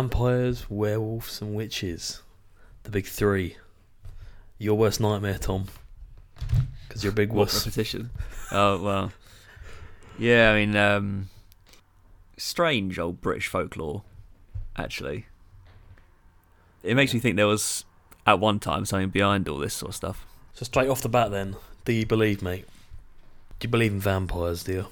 Vampires, werewolves, and witches. The big three. Your worst nightmare, Tom. Because you're a big What wuss. repetition? oh well. Yeah, I mean, um, strange old British folklore. Actually, it makes me think there was at one time something behind all this sort of stuff. So straight off the bat, then, do you believe, mate? Do you believe in vampires, do you?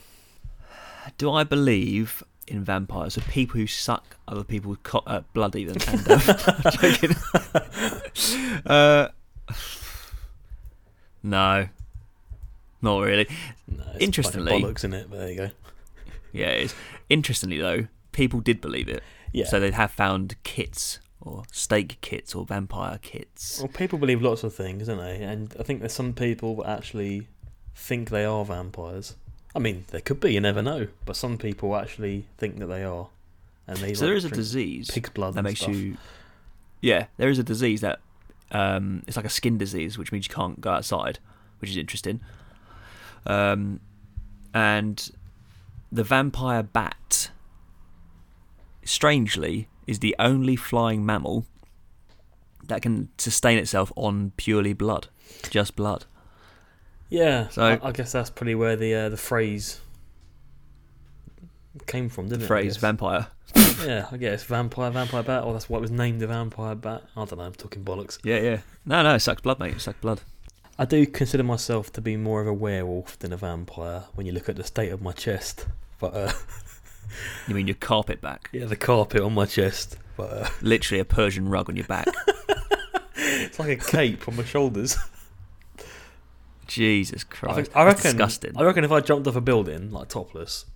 Do I believe in vampires? So people who suck other people's co- uh, blood, even. And, um, uh, no, not really. No, it's a bunch of Interestingly- bollocks in it. But there you go. Yeah, it is. Interestingly, though, people did believe it. Yeah. So they have found kits or stake kits or vampire kits. well, people believe lots of things, don't they? And I think there's some people that actually think they are vampires. I mean, they could be. You never know. But some people actually think that they are, and they. so like, there is a disease pig's blood that makes stuff. you. Yeah, there is a disease that um, it's like a skin disease, which means you can't go outside, which is interesting. Um, and the vampire bat, strangely, is the only flying mammal that can sustain itself on purely blood, just blood. Yeah. So- I, I guess that's probably where the uh, the phrase came from, didn't The it? Phrase vampire. Yeah, I guess vampire, vampire bat, or that's what was named the vampire bat. I don't know. I'm talking bollocks. Yeah, yeah. No, no, it sucks blood, mate. It sucks blood. I do consider myself to be more of a werewolf than a vampire when you look at the state of my chest. But uh, You mean your carpet back? yeah, the carpet on my chest. But uh, Literally a Persian rug on your back. it's like a cape on my shoulders. Jesus I, Christ. think, I That's reckon. disgusting. I reckon if I jumped off a building like topless,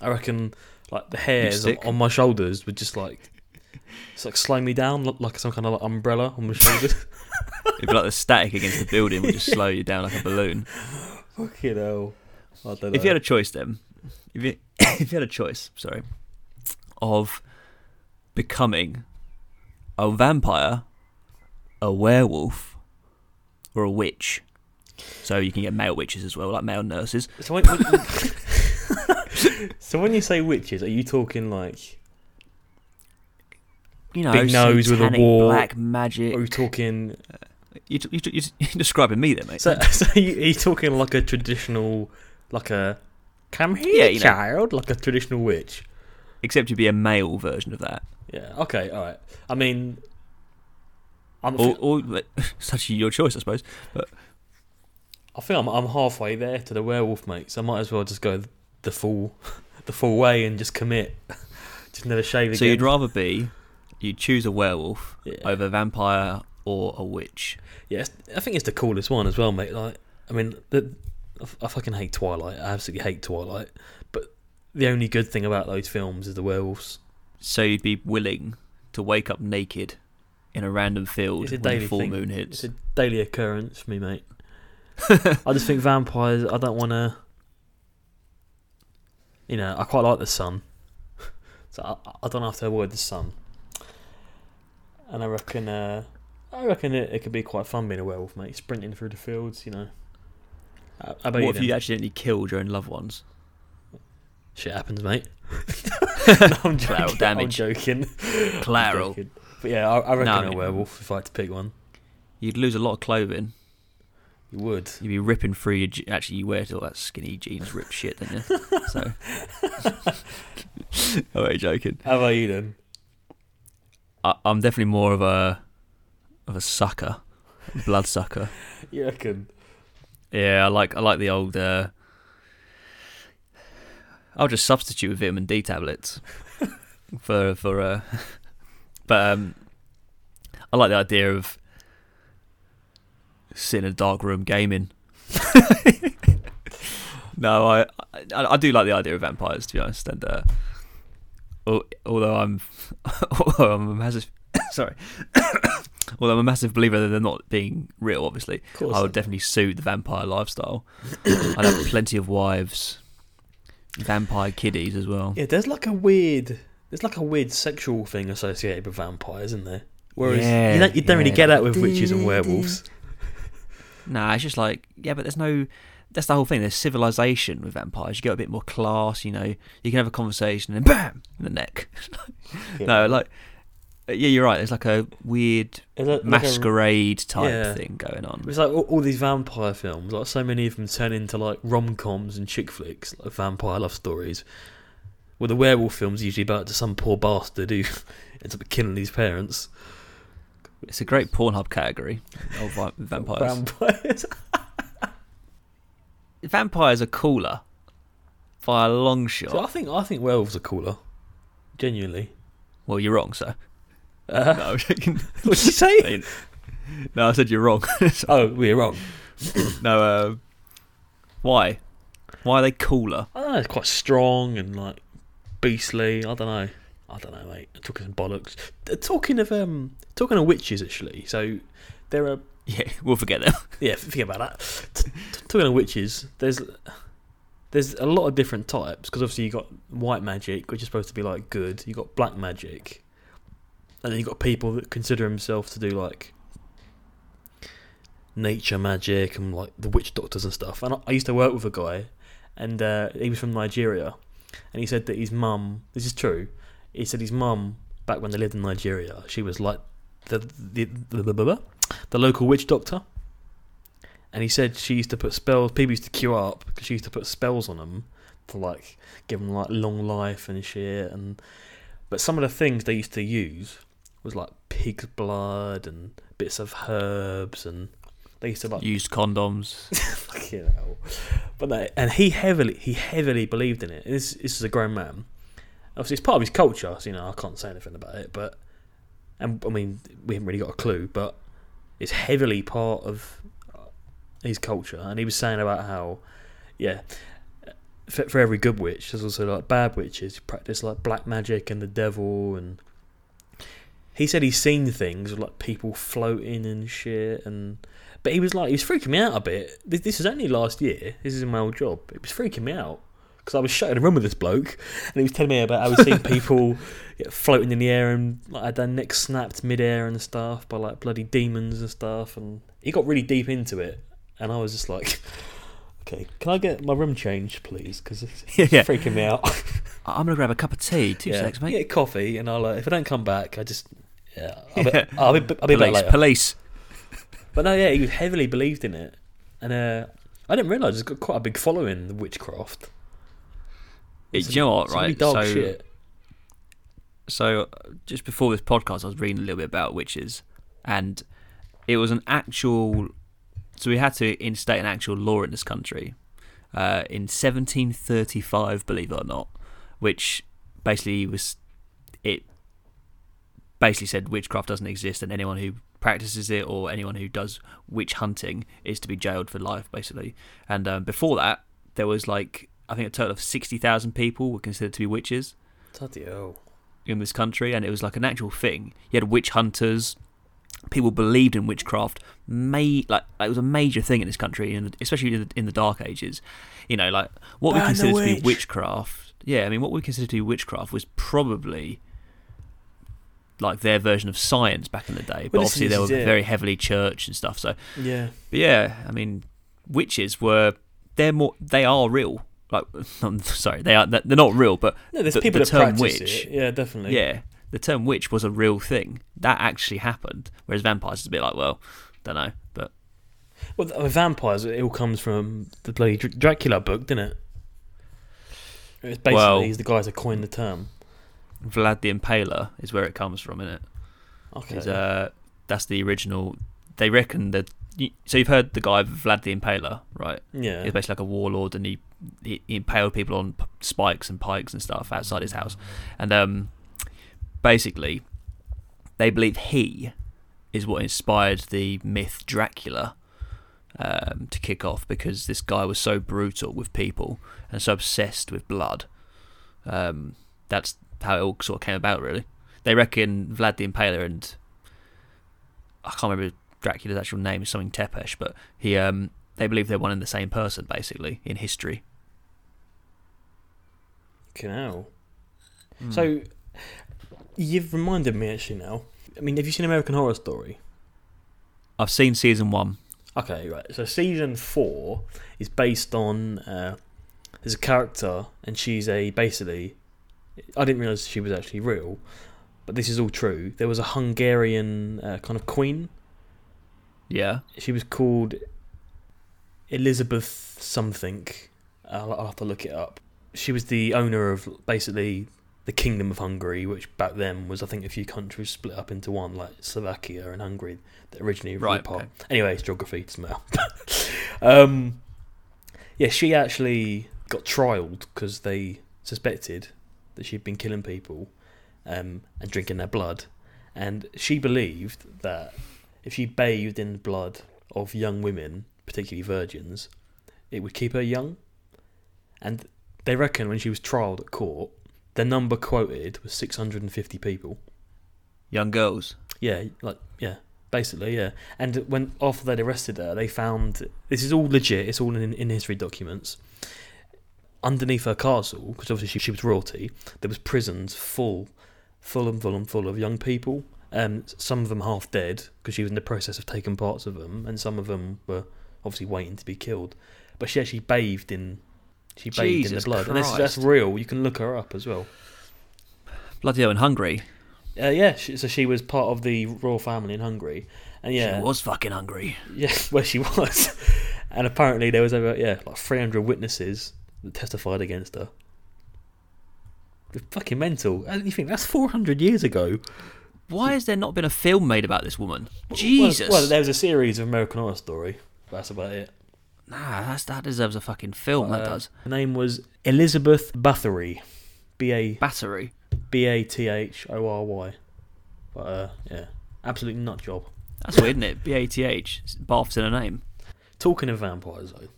I reckon like the hairs on, my shoulders would just like, just like slow me down, look like some kind of like umbrella on my shoulders. It'd be like the static against the building would just slow you down like a balloon. Fucking hell. I don't know. If you had a choice, then, if you if you had a choice, sorry, of becoming a vampire, a werewolf, or a witch, so you can get male witches as well, like male nurses. So when, when- so when you say witches, are you talking like, You know, Big nose with a wart, black magic. are you talking? Uh, you, you, you, you're describing me, then, mate. So, so you, are you talking like a traditional, like a come here, Yeah, you know. child, like a traditional witch? Except you'd be a male version of that, Yeah. Okay. All right. I mean, I'm, or, or it's actually your choice, I suppose. I think I'm, I'm halfway there to the werewolf, mate. So I might as well just go the full, the full way and just commit. just never shave again. So you'd rather be, you'd choose a werewolf yeah. over a vampire or a witch. yeah, I think it's the coolest one as well, mate. Like, I mean, the, I fucking hate Twilight. I absolutely hate Twilight. But the only good thing about those films is the werewolves. So you'd be willing to wake up naked in a random field It's a when the full thing. moon hits. It's a daily occurrence for me, mate. I just think vampires. I don't want to. You know, I quite like the sun, so I, I don't have to avoid the sun. And I reckon, uh, I reckon it, it could be quite fun being a werewolf, mate. Sprinting through the fields, you know. How about What if you? you accidentally killed your own loved ones? Shit happens, mate. no, I'm joking. Collateral damage. I'm joking. I'm joking. But yeah, I, I reckon I a werewolf if I had to pick one. You'd lose a lot of clothing. You would. You'd be ripping through your. Je- Actually, you wear all that skinny jeans, ripped shit, don't you? So. I'm only joking. How about you then? I, I'm definitely more of a of a sucker, blood sucker. You reckon? Yeah, I like I like the old. Uh, I'll just substitute with vitamin D tablets for for. Uh, but um, I like the idea of sitting in a dark room gaming. no, I, I I do like the idea of vampires to be honest, and uh, although I'm although I'm a massive sorry. Although I'm a massive believer that they're not being real, obviously, I would definitely suit the vampire lifestyle. I'd have plenty of wives, vampire kiddies as well. Yeah, there's like a weird, there's like a weird sexual thing associated with vampires, isn't there? Whereas Yeah, you don't, you don't really get that with witches and werewolves. Nah, it's just like yeah, but there's no that's the whole thing. There's civilization with vampires. You get a bit more class. You know, you can have a conversation and bam in the neck. No, like uh, yeah, you're right. There's like a weird It's like- like a- masquerade type yeah. thing going on. It's like all, all these vampire films, like so many of them turn into like rom coms and chick flicks, like vampire love stories. Well, the werewolf film's usually about to some poor bastard who ends up killing his parents. It's a great Pornhub category of vampires. Vampires. vampires are cooler by a long shot. So I think I think werewolves are cooler. Genuinely. Well, you're wrong, sir. Uh, No, joking. what'd you say? no, I said you're wrong. oh, we're wrong. no, uh, why? Why are they cooler? I don't know. It's quite strong and like beastly. I don't know. I don't know, mate. I'm talking some bollocks. Uh, Talking of um, talking of witches, actually. So there are Yeah, we'll forget them. yeah, forget about that. T- t- talking of witches, there's there's a lot of different types because obviously you got white magic, which is supposed to be like good. You got black magic, and then you got people that consider themselves to do like nature magic and like the witch doctors and stuff. And I, I used to work with a guy, and uh, he was from Nigeria, and he said that his mum. This is true. He said his mum back when they lived in Nigeria, she was like the the the, the, local witch doctor. And he said she used to put spells. People used to queue up because she used to put spells on them to like give them like long life and shit. And but some of the things they used to use was like pig's blood and bits of herbs, and they used to like Used condoms. fucking hell. But no, and he heavily he heavily believed in it. This this is a grown man. Obviously, it's part of his culture. So, you know, I can't say anything about it. But and I mean, we haven't really got a clue. But it's heavily part of his culture. And he was saying about how, yeah, for, for every good witch, there's also like bad witches who practice like black magic and the devil. And he said he's seen things like people floating and shit. And but he was like, he was freaking me out a bit. This, this was only last year. This is in my old job. It was freaking me out because I was shut in a room with this bloke, and he was telling me about how he's seen people yeah, floating in the air and like had their necks snapped mid-air and stuff by like bloody demons and stuff. And he got really deep into it, and I was just like, okay, can I get my room changed, please? Because it's Yeah, yeah. freaking me out. I'm gonna grab a cup of tea. Two yeah, seconds, mate. Get coffee, and I'll uh, if I don't come back, I just yeah, I'll be, Yeah. I'll be, I'll be back police, later. police. But no, yeah, he heavily believed in it, and uh, I didn't realise it's got quite a big following. The witchcraft. It, It's do you know what, It's right? dog so, shit. so just before this podcast, I was reading a little bit about witches, and it was an actual. So we had to instate an actual law in this country uh, in 1735, believe it or not, which basically was it. Basically said witchcraft doesn't exist, and anyone who practices it or anyone who does witch hunting is to be jailed for life, basically. And um, before that, there was like I think a total of sixty thousand people were considered to be witches Bloody hell. in this country, and it was like an actual thing. You had witch hunters. People believed in witchcraft. May like it was a major thing in this country, and especially in the, in the Dark Ages. You know, like what we Burn the consider to be witchcraft. Yeah, I mean, what we consider to be witchcraft was probably like their version of science back in the day. But Well, obviously, they were it. very heavily church and stuff. So Yeah. but yeah, I mean, witches were they're more they are real. Like, I'm sorry, they are they're not real, but No, there's The- people the that term witch- it. Yeah, definitely. yeah, the term witch was a real thing that actually happened. Whereas vampires is a bit like, well, don't know, but Well, vampires, it all comes from the bloody Dr- Dracula book, didn't it? It's basically Well- he's the guys that coined the term. Vlad the Impaler is where it comes from, isn't it? Okay. Uh, that's the original. They reckon that. So you've heard the guy Vlad the Impaler, right? yeah. He's basically like a warlord, and he, he, impaled people on spikes and pikes and stuff outside his house. And um, basically, they believe he is what inspired the myth Dracula um, to kick off because this guy was so brutal with people and so obsessed with blood. Um, that's how it all sort of came about, really. They reckon Vlad the Impaler and I can't remember Dracula's actual name is something Tepes, but he um, they believe they're one and the same person, basically, in history. Fucking hell. Hmm. So, you've reminded me actually now. I mean, have you seen American Horror Story? I've seen season one. Okay, right. So season four is based on uh, there's a character, and she's a basically. I didn't realize she was actually real, but this is all true. There was a Hungarian uh, kind of queen. Yeah. She was called Elizabeth something. I'll, I'll have to look it up. She was the owner of basically the Kingdom of Hungary, which back then was I think a few countries split up into one, like Slovakia and Hungary, that originally were Right, part. okay. Anyway, it's geography, to smell. um, yeah, she actually got trialed because they suspected that she'd been killing people um, and drinking their blood, and she believed that if she bathed in the blood of young women, particularly virgins, it would keep her young. And they reckon when she was trialed at court, the number quoted was 650 people. Young girls. Yeah, like yeah, basically yeah. And when after they'd arrested her, they found this is all legit. It's all in, in history documents. Underneath her castle, because obviously she, she was royalty, there was prisons full, full and full and full of young people. Um, some of them half dead because she was in the process of taking parts of them, and some of them were obviously waiting to be killed. But she actually bathed in, she bathed in the Jesus blood, and that's, that's real. You can look her up as well. Bloody hell, in Hungary. Uh, yeah, she, so she was part of the royal family in Hungary, and yeah, She was fucking hungry. Yeah, where she was. and apparently there was over yeah, like three hundred witnesses that testified against her. It's fucking mental. And you think that's four hundred years ago? Why has there not been a film made about this woman? Well- Jesus. Well, there was a series of American Horror Story. That's about it. Nah, that's, that deserves a fucking film. that Uh, does. Her name was Elizabeth Bathory. B A Battery. B A T H O R Y. But uh, yeah, absolute nut job. That's weird, isn't it? B A T H. Bath's in a name. Talking of vampires, though,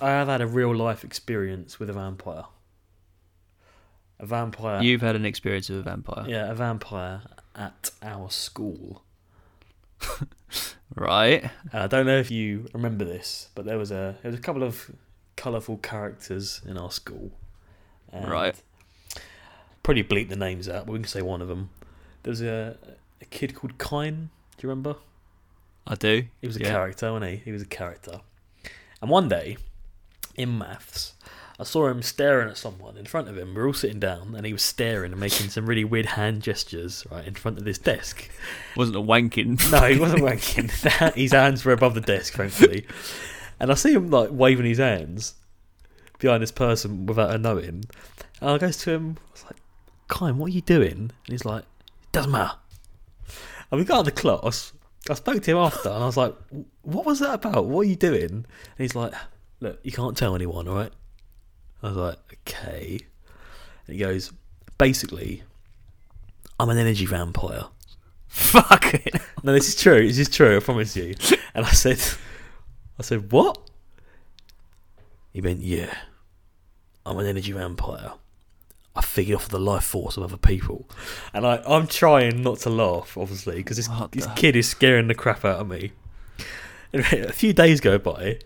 I have had a real life experience with a vampire. A vampire. You've had an experience with a vampire. Yeah, a vampire at our school. Right. Uh, I don't know if you remember this, but there was a there was a couple of colourful characters in our school. Right. Probably bleep the names out, but we can say one of them. There was a a kid called Kyle. Do you remember? I do. He was a Yeah. character, wasn't he? He was a character. And one day, in maths, I saw him staring at someone in front of him. We are all sitting down, and he was staring and making some really weird hand gestures right in front of this desk. Wasn't a wanking. No, he wasn't wanking. his hands were above the desk, thankfully. And I see him like waving his hands behind this person without her knowing. And I goes to him, I was like, Kyle, what are you doing? And he's like, it doesn't matter. And we got out of the class. I spoke to him after, and I was like, what was that about? What are you doing? And he's like, look, you can't tell anyone, all right? I was like, okay. And he goes, basically, I'm an energy vampire. Fuck it. No, this is true. This is true. I promise you. And I said, I said, what? He went, yeah. I'm an energy vampire. I feed off the life force of other people, and I, I'm trying not to laugh, obviously, because this, What this the- kid is scaring the crap out of me. Anyway, a few days go by,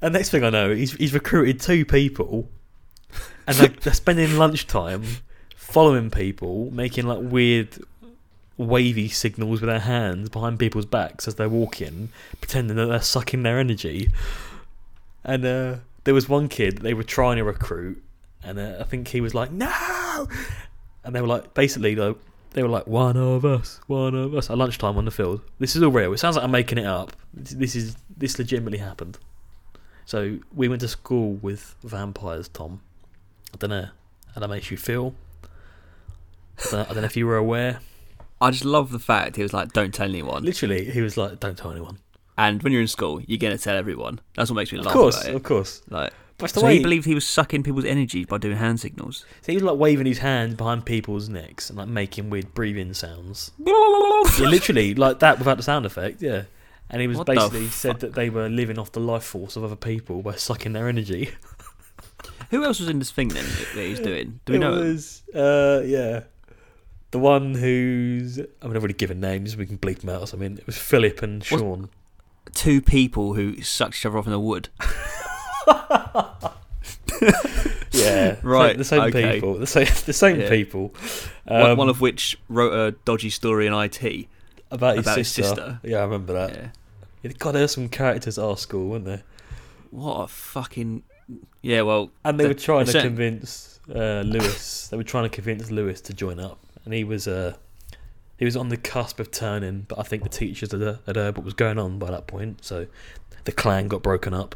and next thing I know, he's he's recruited two people, and they're, they're spending lunchtime following people, making like weird wavy signals with their hands behind people's backs as they're walking, pretending that they're sucking their energy. And uh, there was one kid they were trying to recruit, and uh, I think he was like, "No!" And they were like, basically, like, they were like, "One of us, one of us." At lunchtime on the field. This is all real. It sounds like I'm making it up. This is this legitimately happened. So we went to school with vampires, Tom. I don't know how that makes you feel. I don't, I don't know if you were aware. I just love the fact he was like, "Don't tell anyone." Literally, he was like, "Don't tell anyone." And when you're in school, you're gonna tell everyone. That's what makes me laugh. Of course, of course. Like, But so way he believed he was sucking people's energy by doing hand signals. so he was like waving his hands behind people's necks and like making weird breathing sounds. yeah, literally like that without the sound effect. Yeah, and he was What basically said that they were living off the life force of other people by sucking their energy. Who else was in this thing then that he's doing? Do we it know? was, uh, yeah, the one who's I mean I've already given names. We can bleep them out or something. It was Philip and Sean. Two people who sucked each other off in the wood. Yeah, Right, The same okay. people. The same. The same Yeah. people. One- Um, one of which wrote a dodgy story in IT. About his about his sister. sister. Yeah, I remember that. Yeah. God, there were some characters at our school, weren't there? What a fucking yeah. Well, And they The- were trying the to sen- convince uh, Lewis. they were trying to convince Lewis to join up, and he was uh, he was on the cusp of turning. But I think the teachers had, uh, had heard what was going on by that point, so the clan got broken up.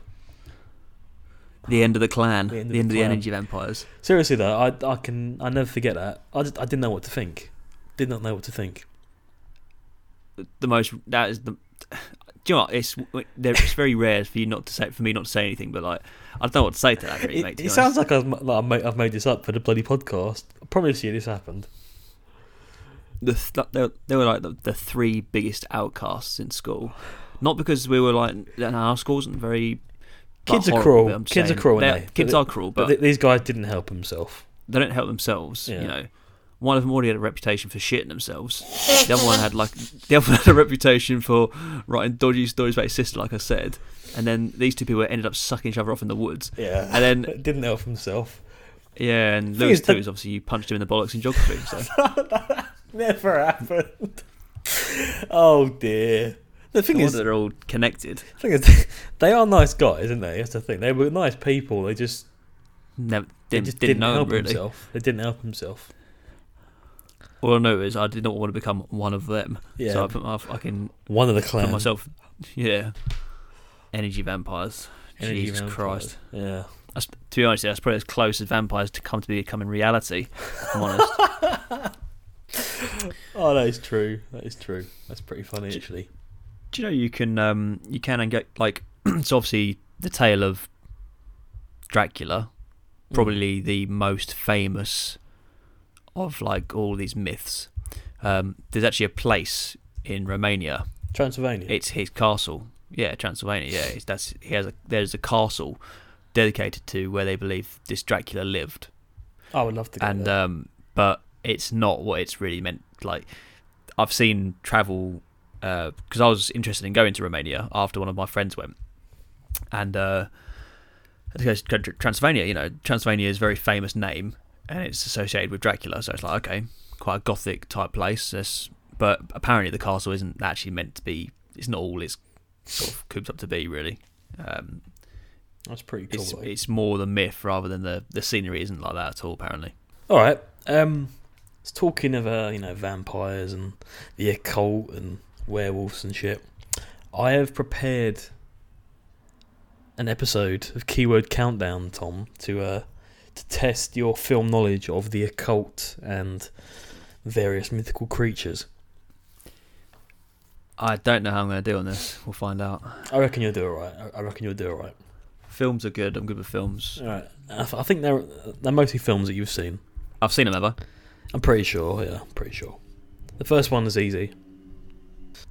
the end of the clan, The the end end of of the the, clan. energy vampires. Seriously though, I I can I never forget that. I, just, I didn't know what to think. Did not know what to think. The most that is the. Do you know what? It's it's very rare for you not to say for me not to say anything, but like I don't know what to say to that. Really, It, mate, to it sounds like I've, like I've, made, I've made this up for the bloody podcast. I promise you this happened. the th- they, were- they were like the, the three biggest outcasts in school. Not because we were like our school wasn't very. Kids are horrible, cruel. Kids are cruel, they? Kids But are cruel, But these guys didn't help himself. they don't help themselves. Yeah. You know, one of them already had a reputation for shitting themselves. The other one had like the other one had a reputation for writing dodgy stories about his sister, like I said. And then these two people ended up sucking each other off in the woods. Yeah, And then didn't help himself. yeah, and Lewis is too that- is obviously you punched him in the bollocks in geography. So Never happened. oh dear. The thing no is, they're all connected. thing is, they are nice guys, isn't they? That's the thing. They were nice people. They just Never they didn't, just didn't, didn't, help really. himself. They didn't help himself. All I know is I did not want to become one of them. Yeah, So I put my fucking one of the put myself, yeah, energy vampires. Energy Jesus vampires. Christ. Yeah. That's, to be honest, that's probably as close as vampires to come to becoming reality. If I'm honest. Oh, that is true. That is true. That's pretty funny, J- actually. Do you know you can um you can and get like it's obviously the tale of Dracula, Mm. probably the most famous of like all these myths. Um, there's actually a place in Romania. Transylvania. It's his castle. Yeah, Transylvania. Yeah, it's, that's he has a there's a castle dedicated to where they believe this Dracula lived, I would love to go and there. um, but it's not what it's really meant. Like I've seen travel because I was interested in going to Romania after one of my friends went, and uh, I had to go to Transylvania. You know, Transylvania is a very famous name, and it's associated with Dracula. So it's like okay, quite a gothic type place. It's, but apparently the castle isn't actually meant to be. It's not all it's sort of cooped up to be really. Um, That's pretty cool. it's it's more the myth rather than the the scenery isn't like that at all. Apparently. All right. Um, it's talking of uh, you know vampires and the occult and werewolves and shit. I have prepared an episode of Keyword Countdown, Tom, to uh to test your film knowledge of the occult and various mythical creatures. I don't know how I'm going to do on this. We'll find out. I reckon you'll do all right. I- reckon you'll do all right. Films are good. I'm good with films. All right. I, th- I think they're they're mostly films that you've seen. I've seen them ever. I'm pretty sure, yeah, I'm pretty sure. The first one is easy.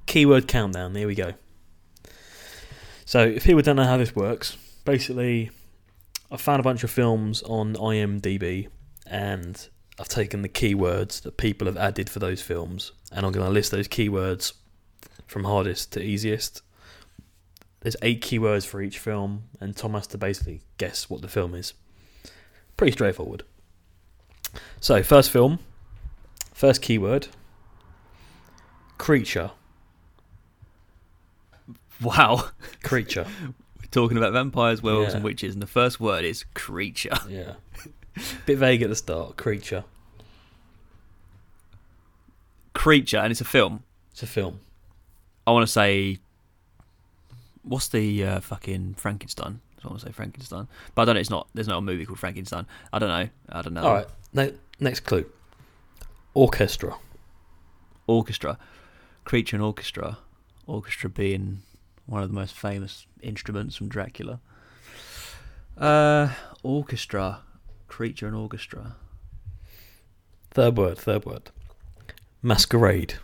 Keyword countdown, here we go. So, if people don't know how this works, basically, I found a bunch of films on IMDb and I've taken the keywords that people have added for those films and I'm going to list those keywords from hardest to easiest. There's eight keywords for each film, and Tom has to basically guess what the film is. Pretty straightforward. So, first film, first keyword creature. Wow. Creature. Talking about vampires, werewolves, Yeah. and witches, and the first word is creature. Yeah. Bit vague at the start. Creature. Creature, and it's a film. It's a film. I want to say. What's the uh, fucking Frankenstein? I want to say Frankenstein, but I don't know. It's not. There's not a movie called Frankenstein. I don't know. I don't know. All right. Ne- next clue. Orchestra. Orchestra, creature and orchestra. Orchestra being one of the most famous instruments from Dracula. Uh, orchestra, creature and orchestra. Third word. Third word. Masquerade.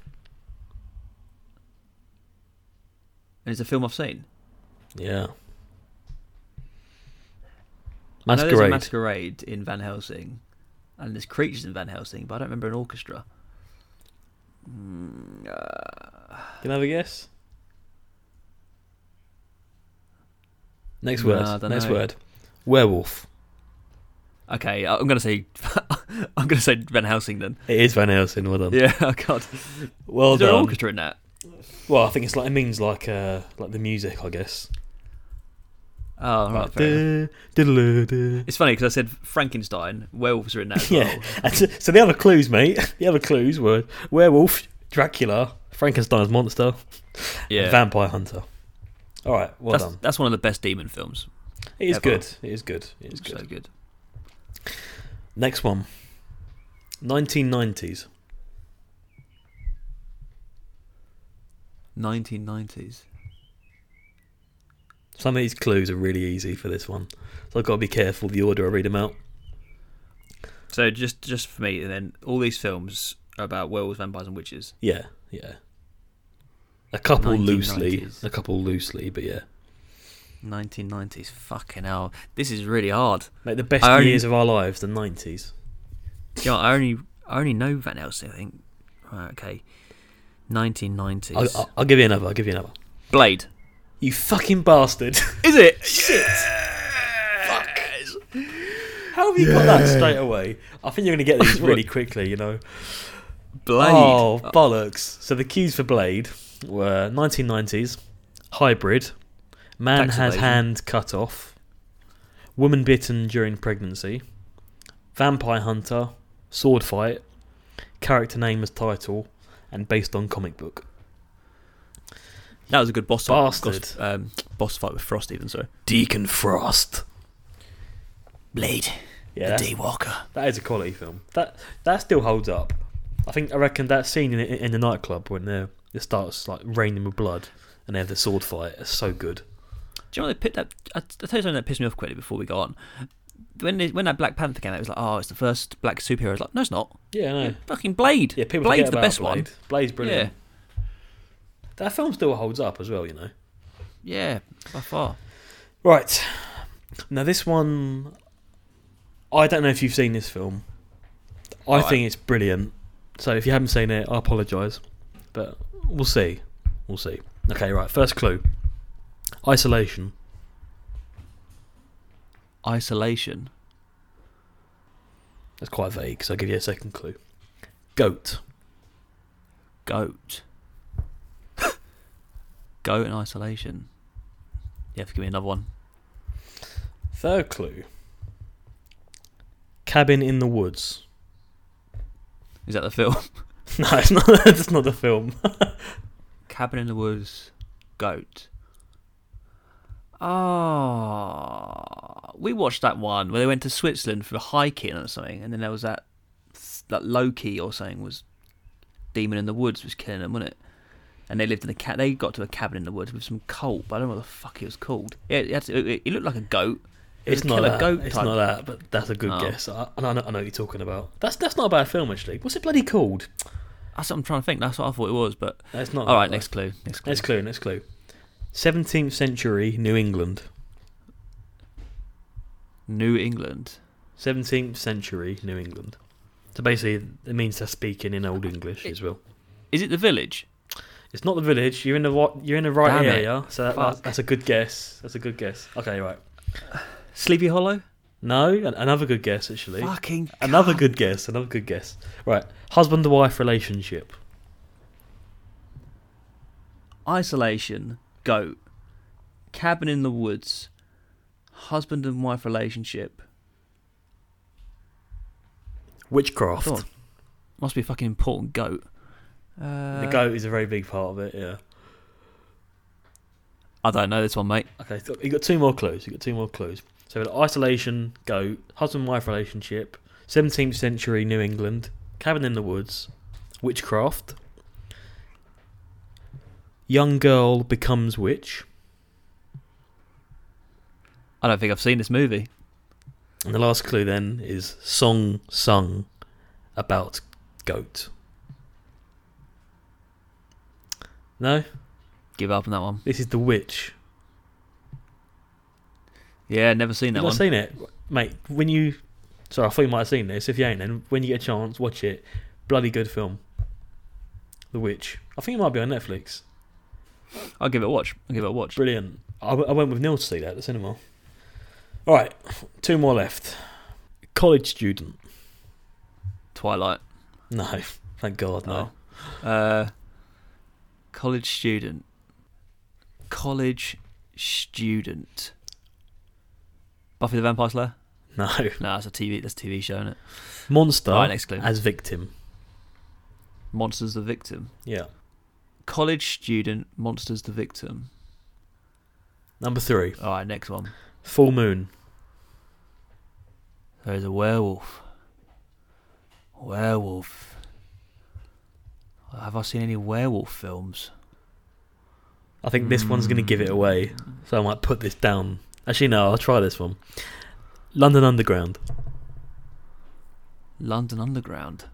And it's a film I've seen. Yeah. I know there's a Masquerade. masquerade in Van Helsing, and there's creatures in Van Helsing, but I don't remember an orchestra. Mm, uh, Can I have a guess? Next word. Don't Next know. word. Werewolf. okay, I'm gonna say, I'm gonna say Van Helsing then. It is Van Helsing. Well done. Yeah, oh god. Well Is there an orchestra in that? Well, I think it's like it means like uh like the music, I guess. Oh, right. Like, fair enough. duh, diddle-oo. It's funny because I said Frankenstein. Werewolves are in that Yeah. well. So, so the other clues, mate. The other clues were werewolf, Dracula, Frankenstein's monster, Yeah. vampire hunter. All right, well that's, done. that's one of the best demon films. It is ever. good. It is good. It is so good. good. Next one. 1990s. 1990s. Some of these clues are really easy for this one, so I've got to be careful the order I read them out. So just just for me, then all these films are about werewolves, vampires, and witches. Yeah, yeah. A couple loosely, a couple loosely, but yeah. 1990s. Fucking hell, this is really hard. Mate, the best I only- years of our lives, the 90s. You know, I only I only know Van Helsing. I think. Right. Okay. 1990s. I'll, I'll, I'll give you another. I'll give you another. Blade. You fucking bastard! Is it? Shit! Fuck! How have you got that straight away? I think you're going to get these really quickly. You know. Blade. Oh bollocks! So the cues for Blade were 1990s, hybrid, man Tax has evasion. hand cut off, woman bitten during pregnancy, vampire hunter, sword fight, character name as title, and based on comic book. That was a good boss Bastard. Fight, um, boss fight with Frost, even so. Deacon Frost. Blade. Yeah, that's, Daywalker. that is a quality film. That that still holds up. I think I reckon that scene in, in the nightclub when they it starts like raining with blood and they have the sword fight is so good. Do you know what they that? I- I'll tell you something that pissed me off quickly before we go on. When they, when that Black Panther came out, it was like, oh, it's the first black superhero. I was like, no, it's not. Yeah, I know. Fucking Blade. Yeah, people Blade's the best Blade. one. Blade's brilliant. Yeah, That film still holds up as well, you know. yeah, by far. Right. Now this one I don't know if you've seen this film. I Alright. think it's brilliant. So if you haven't seen it, I apologise. But we'll see. We'll see. Okay, right, first clue. Isolation. Isolation. That's quite vague, so I'll give you a second clue. Goat. Goat. Goat in isolation. You have to give me another one. Third clue. Cabin in the woods. Is that the film? No, it's not that's not the film. Cabin in the Woods. Goat. Ah, we watched that one where they went to Switzerland for hiking or something, and then there was that that Loki or something was demon in the woods was killing them, wasn't it? And they lived in a cat. They got to a cabin in the woods with some coal, but I don't know what the fuck it was called. It, it, to- it, it looked like a goat. It It's a not that. goat it's type. not that, but that's a good Oh. guess. I, I, know, I know what you're talking about. That's that's not a bad film actually. What's it bloody called? That's what I'm trying to think. That's what I thought it was. But That's not. all right, next clue. Next clue. Next clue. Next clue. Seventeenth century New England. New England. Seventeenth century New England. So basically, it means they're speaking in Old English as well. Is it the village? It's not the village. You're in the what? You're in the right Damn it. area. So that, that's, that's a good guess. That's a good guess. Okay, right. Sleepy Hollow. No, an- another good guess actually. Fucking Another good guess. Another good guess. Right. Husband to wife relationship. isolation, goat, cabin in the woods, husband and wife relationship. Witchcraft. Oh, must be a fucking important goat. Uh, the goat is a very big part of it. Yeah. I don't know this one, mate. Okay, so you got two more clues. You got two more clues. So isolation, goat, husband wife relationship, 17th century New England, cabin in the woods, witchcraft, young girl becomes witch, I don't think I've seen this movie. and the last clue then is song sung about goat. No, Give up on that one. this is the witch. Yeah, never seen that You've one. seen it, mate. When you, sorry, I thought you might have seen this. If you ain't, then when you get a chance, watch it. Bloody good film. The Witch. I think it might be on Netflix. I'll give it a watch. I'll give it a watch. Brilliant. I went with Neil to see that at the cinema. All right, two more left. College student. Twilight. No, thank God, no. Oh. Uh, College student. College student. Buffy the Vampire Slayer? No. No, that's a TV. That's a TV show, isn't it? Monster Alright, next clue. as victim. Monsters the victim. Yeah. College student. Monsters the victim. Number three. All right, next one. Full Moon. There's a werewolf. Werewolf. Have I seen any werewolf films? I think this one's going to give it hmm. away, so I might put this down. Actually, no, I'll try this one. London Underground. London Underground.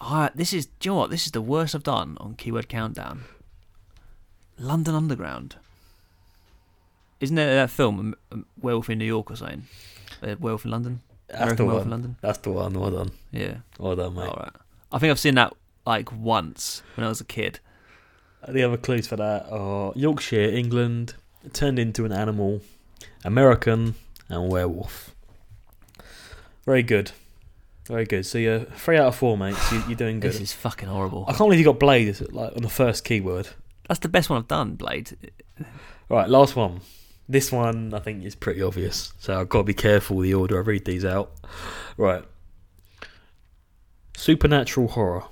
Ah, this is. Do you know what? This is the worst I've done on Keyword Countdown. London Underground. Isn't there that film, um, um, Werewolf in New York or something? Uh, Werewolf in London? That's American the Werewolf in. London? That's the one. Well done. Yeah. Well done, mate. All right. I think I've seen that like once when I was a kid. The other clues for that are Yorkshire, England, turned into an animal, American, and werewolf. Very good. Very good. So you're three out of four, mates. You, you're doing good. This is fucking horrible. I can't believe you got Blade like on the first keyword. That's the best one I've done, Blade. Right, last one. This one I think is pretty obvious, so I've got to be careful with the order I read these out. Right. Supernatural horror.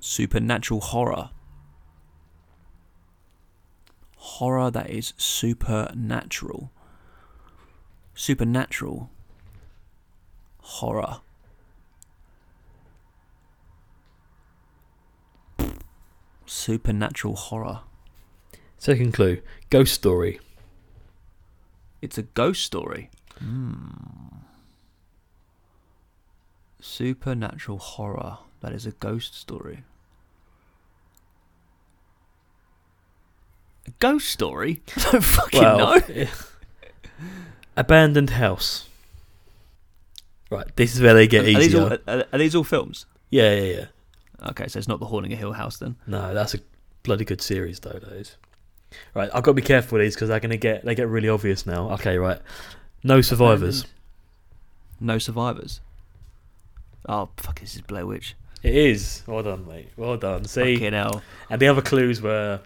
Supernatural horror. Horror that is supernatural. Supernatural. Horror. Supernatural horror. Second clue. Ghost story. It's a ghost story. Hmm. Supernatural horror. That is a ghost story. Ghost story? I don't fucking know. abandoned house. Right, this is where they get Are, are these all, are, are these all films? Yeah, yeah, yeah. Okay, so it's not the Haunting of Hill House then. No, that's a bloody good series though. Those. Right, I've got to be careful with these because they're gonna get they get really obvious now. Okay, right. No survivors. No survivors. Oh fuck! This is Blair Witch. It is. Well done, mate. Well done. See, Fucking hell. and the other clues were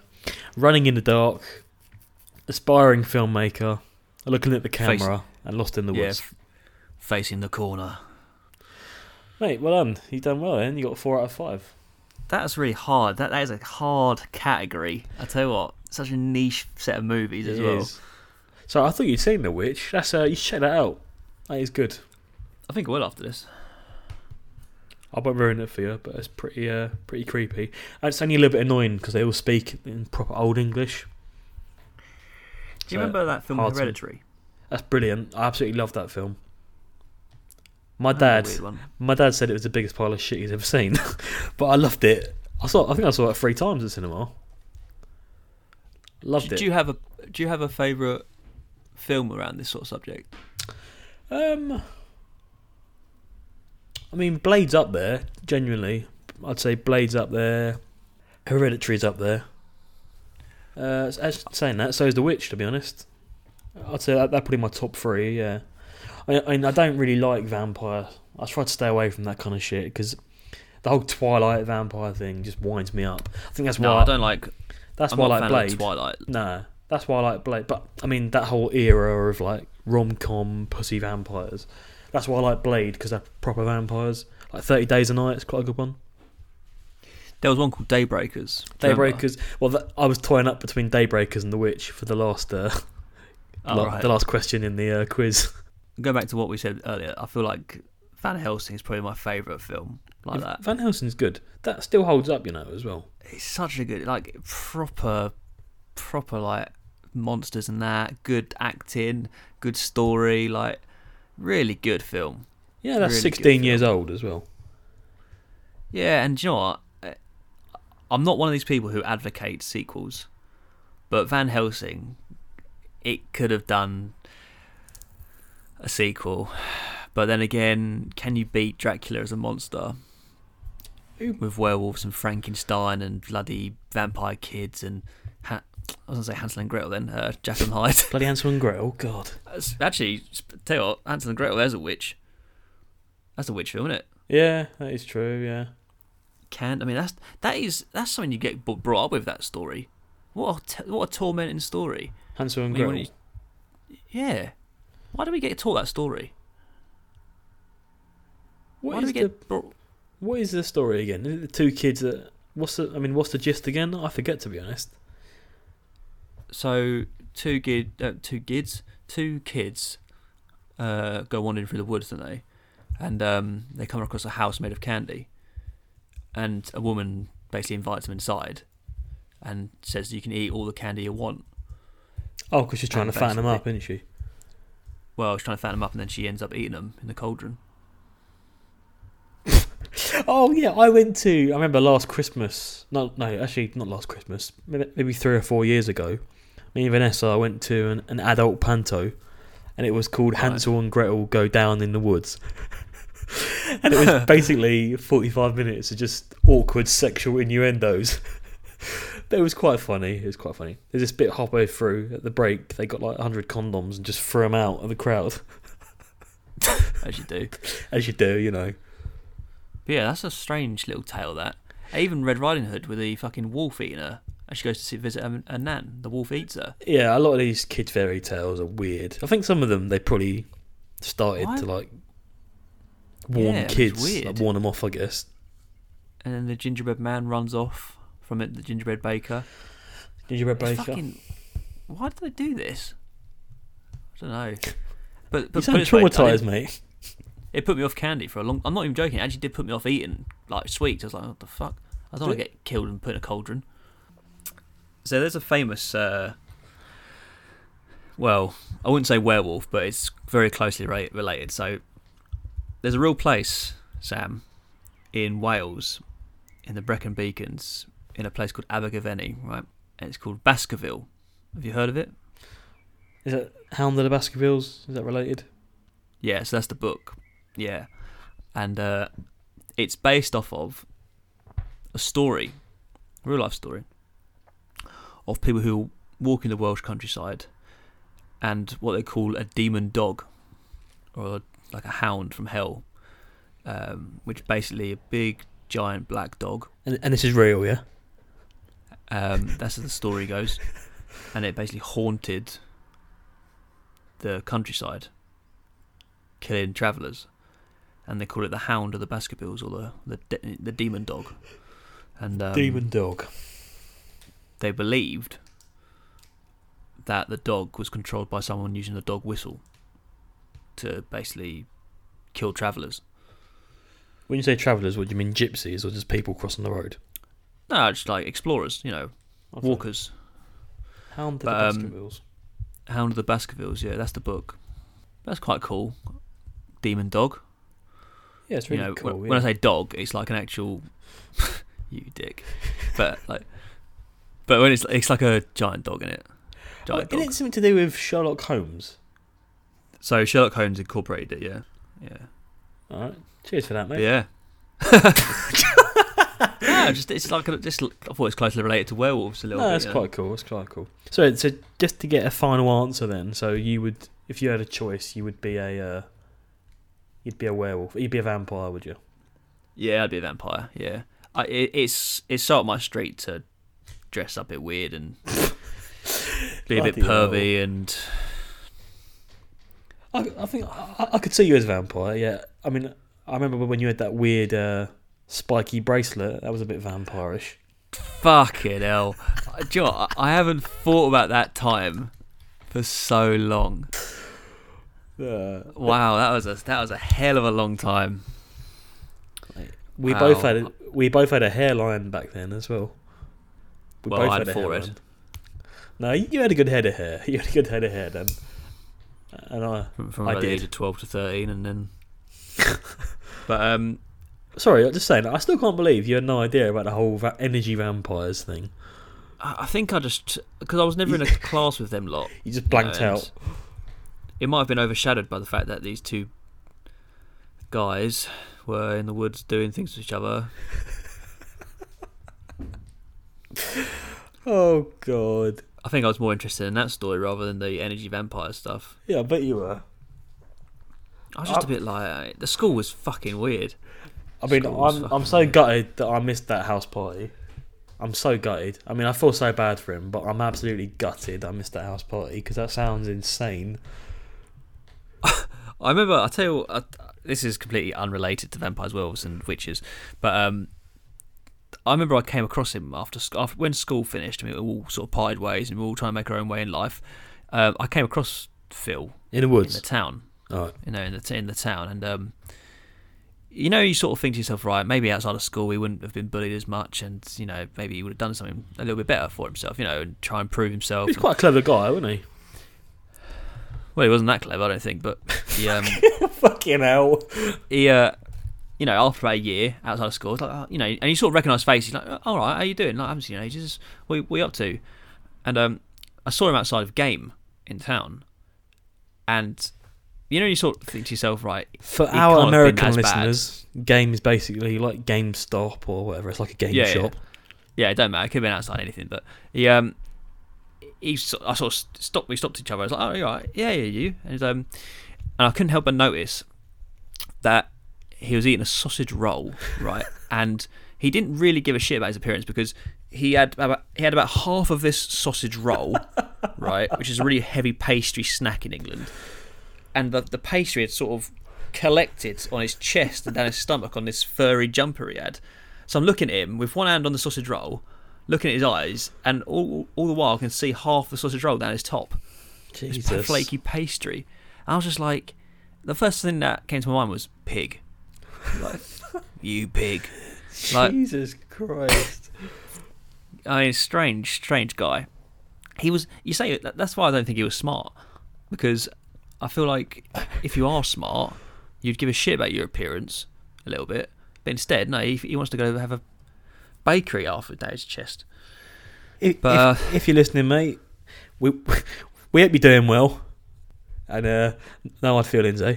running in the dark, aspiring filmmaker, looking at the Face- camera, and lost in the Yeah, woods. f- facing the corner. Mate, well done. You've done well. Then you got four out of five. That's really hard. That that is a hard category. I tell you what, such a niche set of movies as It well. is. So I thought you'd seen The Witch. That's uh, you should check that out. That is good. I think I will after this. I won't ruin it for you, but it's pretty uh, pretty creepy. And it's only a little bit annoying because they all speak in proper old English. Do you So, remember that film Hereditary? That's brilliant. I absolutely love that film. My dad, my dad said it was the biggest pile of shit he's ever seen, but I loved it. I saw. I think I saw it three times at cinema. Loved do, it. do you have a Do you have a favourite film around this sort of subject? Um, I mean, Blade's up there. Genuinely, I'd say Blade's up there. Hereditary's up there. Uh, as saying that, so is The Witch. To be honest, I'd say that, that's probably my top three. Yeah, I, I, mean, I don't really like vampire. I try to stay away from that kind of shit because the whole Twilight vampire thing just winds me up. I think that's why. No, I don't like. that's I'm why I like Blade. Twilight. No, that's why I like Blade. But I mean, that whole era of like rom com pussy vampires. That's why I like Blade because they're proper vampires. Like Thirty Days a Night is quite a good one. There was one called Daybreakers. You remember? Daybreakers. Well, that, I was toying up between Daybreakers and The Witch for the last, uh, Oh, la- right. the last question in the uh, quiz. Go back to what we said earlier. I feel like Van Helsing is probably my favourite film like that. Van Helsing's good. That still holds up, you know, as well. It's such a good, like proper, proper like monsters and that. Good acting, good story, like really good film. Yeah, that's Really 16 years film. old as well. Yeah, and do you know what? Uh, I'm not one of these people who advocate sequels, but Van Helsing, it could have done a sequel. But then again, can you beat Dracula as a monster with werewolves and Frankenstein and bloody vampire kids and I was gonna say Hansel and Gretel then uh, Jekyll and Hyde. Bloody Hansel and Gretel, God. That's- Actually, tell you what, Hansel and Gretel, there's a witch. That's a witch film, isn't it? Yeah, that is true, yeah. Can't. I mean, that's that is that's something you get b- brought up with. That story. What a t- what a tormenting story. Hansel and I mean, when Gretel. Yeah. Why do we get taught that story? What Why is do we the get brought? what is the story again? Is it the two kids that? What's the? I mean, what's the gist again? I forget to be honest. So two kid, uh, two kids, two kids, uh, go wandering through the woods, don't they? And um, they come across a house made of candy, and a woman basically invites them inside, and says you can eat all the candy you want. Oh, because she's trying And to fatten them up, isn't she? Well, she's trying to fatten them up, and then she ends up eating them in the cauldron. Oh yeah, I went to. I remember last Christmas. No, no, actually not last Christmas. Maybe, maybe three or four years ago. Me and Vanessa I went to an, an adult panto, and it was called Right. Hansel and Gretel Go Down in the Woods. and it was basically forty-five minutes of just awkward sexual innuendos. but it was quite funny. It was quite funny. There's this bit halfway through at the break. They got like hundred condoms and just threw them out of the crowd, As you do. as you do, you know. But yeah, that's a strange little tale. That even Red Riding Hood with the fucking wolf eating her, as she goes to see, visit her, her nan. The wolf eats her. Yeah, a lot of these kid fairy tales are weird. I think some of them they probably started Why- to like warn Yeah, kids, like, warn them off. I guess. And then the gingerbread man runs off from it. The gingerbread baker. Gingerbread baker. fucking. Why did they do this? I don't know. But, You but sound it way, traumatized, mate. It put me off candy for a long. I'm not even joking. It actually did put me off eating like sweets. I was like, what the fuck? I don't want to get killed and put in a cauldron. So there's a famous. Uh, well, I wouldn't say werewolf, but it's very closely related. So there's a real place, Sam, in Wales, in the Brecon Beacons, in a place called Abergavenny, right? And it's called Baskerville. Have you heard of it? Is that Hound of the Baskervilles? Is that related? Yeah, so that's the book. Yeah. And uh, it's based off of a story, a real life story, of people who walk in the Welsh countryside and what they call a demon dog, or like a hound from hell, um, which basically a big, giant black dog. And, and this is real, yeah. Um, that's how the story goes. And it basically haunted the countryside, killing travellers. And they call it the Hound of the Baskervilles or the the, de- the Demon Dog. And um, Demon dog. they believed that the dog was controlled by someone using the dog whistle to basically kill travellers. When you say travellers, what do you mean? Gypsies or just people crossing the road? No, just like explorers, you know, Okay. walkers. Hound of the But, um, Baskervilles. Hound of the Baskervilles, yeah, that's the book. That's quite cool. Demon Dog. Yeah, it's really you know, cool. when, yeah. when I say dog, it's like an actual you dick, but like, but when it's it's like a giant dog in it, giant Isn't it something to do with Sherlock Holmes? So Sherlock Holmes incorporated it, yeah, yeah, All right. Cheers for that, But mate. yeah. yeah, just it's like a, just I thought it's closely related to werewolves a little No, bit. that's know. quite cool. That's quite cool. So, so just to get a final answer, then, so you would, if you had a choice, you would be a, uh, you'd be a werewolf. You'd be a vampire, would you? Yeah, I'd be a vampire. Yeah, I, it, it's it's so up my street to dress up a bit weird and be a bit Bloody hell. pervy and I, I think I, I could see you as a vampire. Yeah. I mean, I remember when you had that weird uh, spiky bracelet. That was a bit vampirish. Fucking hell. Do you know? I haven't thought about that time for so long. Wow, that was a that was a hell of a long time. we Wow. both had a, we both had a hairline back then as well. We Well, I had a forehead. hairline. No, you you had a good head of hair. You had a good head of hair then. And I, From, from I about the did. age of twelve to thirteen, and then. but um, sorry, I'm just saying. I still can't believe you had no idea about the whole va- energy vampires thing. I I think I just because I was never in a class with them lot. You just blanked and out. It might have been overshadowed by the fact that these two guys were in the woods doing things to each other. Oh god. I think I was more interested in that story rather than the energy vampire stuff. Yeah, I bet you were. I was just a I- bit like the school was fucking weird. I mean, I'm I'm so weird. gutted that I missed that house party. I'm so gutted. I mean, I feel so bad for him, but I'm absolutely gutted I missed that house party because that sounds insane. I remember. I tell you, what, uh, this is completely unrelated to vampires, werewolves, and witches, but um, I remember I came across him after, after when school finished. I mean, we all sort of parted ways, and we were all trying to make our own way in life. Um, I came across Phil In the woods, in the town, you know, in the in the town, and um, you know, you sort of think to yourself, right? Maybe outside of school, he wouldn't have been bullied as much, and you know, maybe he would have done something a little bit better for himself, you know, and try and prove himself. He's quite a clever guy, wasn't he? Well, he wasn't that clever, I don't think, but he um. Fucking hell. he, uh, you know, after about a year outside of school, it's like, oh, you know, and you sort of recognise faces. Like, "Oh, all right, how are you doing? Like, I haven't seen you in ages. What, what are you up to? And um, I saw him outside of Game in town, and you know, you sort of think to yourself, right? For our can't have been American as bad. listeners, game is basically like GameStop or whatever. It's like a game Yeah, yeah. shop. Yeah, it don't matter. It could have been outside anything, but he um, he I sort of stopped. We stopped each other. I was like, oh, you right? Yeah, yeah, you. And um, and I couldn't help but notice that he was eating a sausage roll, right? and he didn't really give a shit about his appearance because he had about he had about half of this sausage roll, right, which is a really heavy pastry snack in England, and the the pastry had sort of collected on his chest and down his stomach on this furry jumper he had. So I'm looking at him with one hand on the sausage roll, looking at his eyes, and all all the while I can see half the sausage roll down his top. This Jesus. flaky pastry. I was just like, the first thing that came to my mind was pig. Like, you pig. Like, Jesus Christ. I mean, strange, strange guy. He was. You say that's why I don't think he was smart, because I feel like if you are smart, you'd give a shit about your appearance a little bit. But instead, no, he, he wants to go have a bakery after his chest. If, But, uh, if, if you're listening, mate, we we hope you're doing well. And uh, no hard feelings, eh?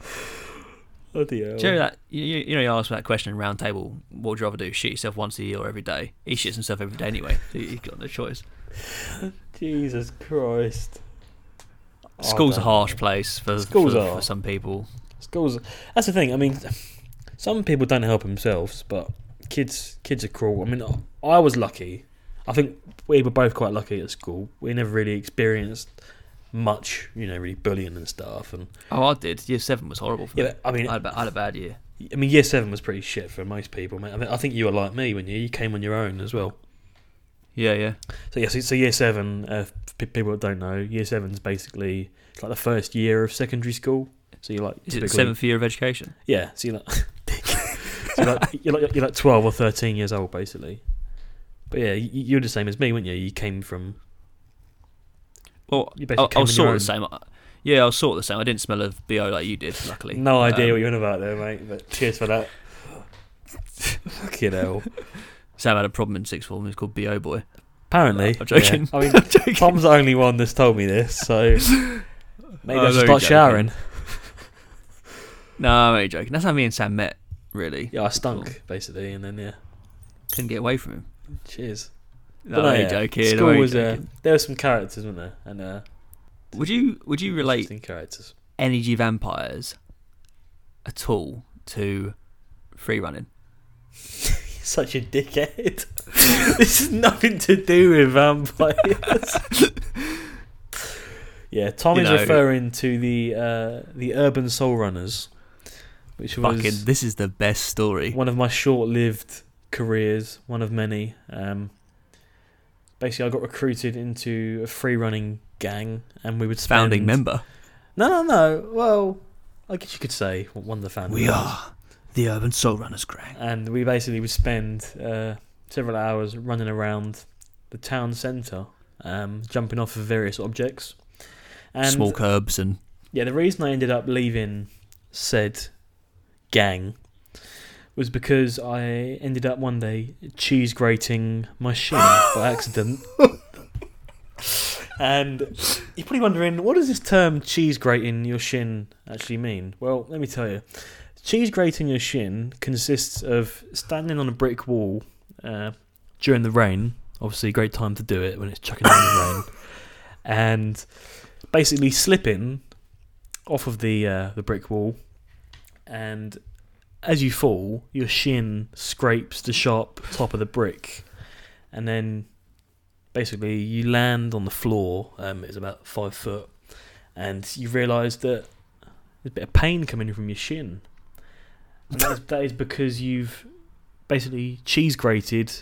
oh dear. Do you know that you, you know you asked that question in round table? What would you rather do? Shit yourself once a year or every day? He shits himself every day anyway. So he's got no choice. Jesus Christ. School's a harsh place for Schools for, for some people. Schools. That's the thing. I mean, some people don't help themselves, but kids kids are cruel. I mean, I was lucky. I think we were both quite lucky at school. We never really experienced much, you know, really bullying and stuff. And Oh, I did. Year seven was horrible for yeah, me. I mean, I had, a had a bad year. I mean, year seven was pretty shit for most people, mate. I, mean, I think you were like me when you you came on your own as well. Yeah, yeah. So yeah, so, so year seven. Uh, people that don't know, year seven's basically it's like the first year of secondary school. So you're like Is it the seventh year of education? Yeah, so you're like. so you're, like, you're like you're like twelve or thirteen years old, basically. But yeah, you, you're the same as me, weren't you? You came from Well, You I, basically I came was sort of the same. Yeah, I was sort of the same. I didn't smell of bo like you did, luckily. no idea Um, what you're on about there, mate. But cheers for that. Fucking hell. Sam had a problem in sixth form. Was called bo boy. Apparently, I'm joking. yeah. I mean, joking. Tom's the only one that's told me this, so maybe Oh, I should start joking. showering. No, I'm only joking. That's how me and Sam met. Really. Yeah, I stunk basically, and then yeah, Couldn't get away from him. cheers. No, But I'm yeah, joking. School was uh, there were some characters, weren't there? And uh, Would you would you relate characters. energy vampires at all to free running? Such a dickhead. this has nothing to do with vampires. yeah, Tom You is know- referring to the uh, the Urban Soul Runners, which was Fucking, this is the best story. one of my short-lived careers, one of many. Um, basically, I got recruited into a free running gang, and we would spend Founding member. No, no, no. Well, I guess you could say one of the founding. We members. are the Urban Soul Runners gang. and we basically would spend uh, several hours running around the town centre, um, jumping off of various objects. And Small curbs and yeah, the reason I ended up leaving said gang was because I ended up one day cheese grating my shin by accident. and you're probably wondering, what does this term cheese grating your shin actually mean? Well, let me tell you. Cheese grating your shin consists of standing on a brick wall uh, during the rain. Obviously, a great time to do it when it's chucking down the rain. And basically slipping off of the uh, the brick wall and as you fall, your shin scrapes the sharp top of the brick, and then basically you land on the floor. Um, it's about five foot, and you realise that there's a bit of pain coming from your shin. And that is, that is because you've basically cheese grated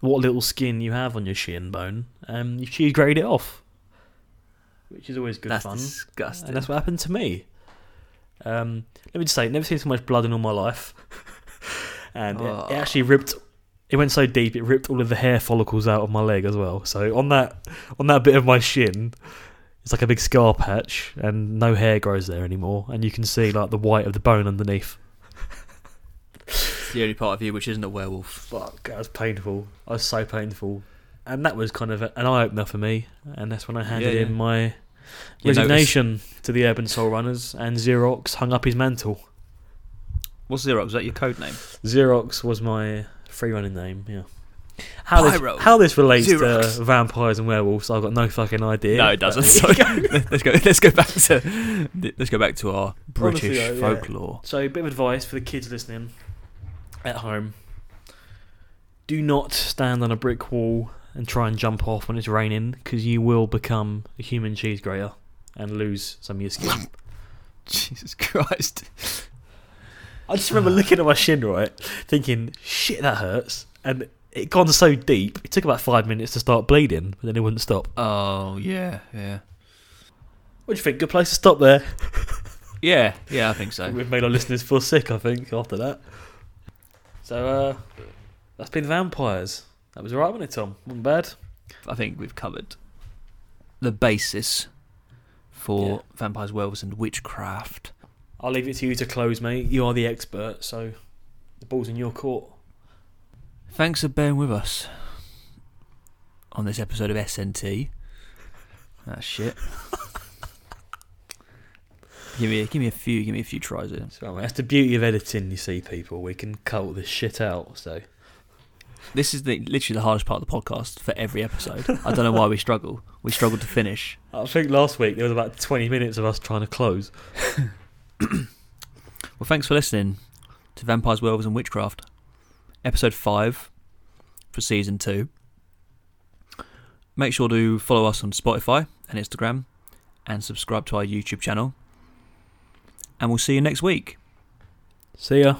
what little skin you have on your shin bone. Um, you've cheese grated it off, which is always good That's fun. disgusting. And that's what happened to me. Um, let me just say, never seen so much blood in all my life. and it, Oh. it actually ripped. It went so deep, it ripped all of the hair follicles out of my leg as well. So on that, on that bit of my shin, it's like a big scar patch, and no hair grows there anymore. And you can see like the white of the bone underneath. It's the only part of you which isn't a werewolf. Fuck, that was painful. I was so painful, and that was kind of an eye opener for me. And that's when I handed Yeah, in my You notice- resignation to the Urban Soul Runners, and Xerox hung up his mantle. What's Xerox? Is that your code name? Xerox was my free running name. Yeah. How Pyro. this, how this relates Xerox. to vampires and werewolves, I've got no fucking idea. No, it doesn't. Sorry. let's go. Let's go back to. Let's go back to our British Honestly, though, yeah. folklore. So, a bit of advice for the kids listening at home: do not stand on a brick wall and try and jump off when it's raining, because you will become a human cheese grater and lose some of your skin. Jesus Christ! I just remember looking at my shin, right, thinking, "Shit, that hurts," and it gone so deep. It took about five minutes to start bleeding, but then it wouldn't stop. Oh yeah, yeah, What do you think? Good place to stop there. yeah, yeah. I think so. We've made our listeners feel sick, I think, after that. So, uh, that's been vampires. That was alright, wasn't it, Tom? Wasn't bad. I think we've covered the basis for Yeah. vampires, werewolves, and witchcraft. I'll leave it to you to close, mate. You are the expert, so the ball's in your court. Thanks for bearing with us on this episode of SNT. Ah shit. give me, give me a few, give me a few tries here. So, that's the beauty of editing, you see, people. We can cut this shit out, so. This is the literally the hardest part of the podcast for every episode. I don't know why we struggle. We struggle to finish. I think last week there was about 20 minutes of us trying to close. Well, thanks for listening to Vampires, Werewolves, and Witchcraft, episode five for season two. Make sure to follow us on Spotify and Instagram, and subscribe to our YouTube channel. And we'll see you next week. See ya.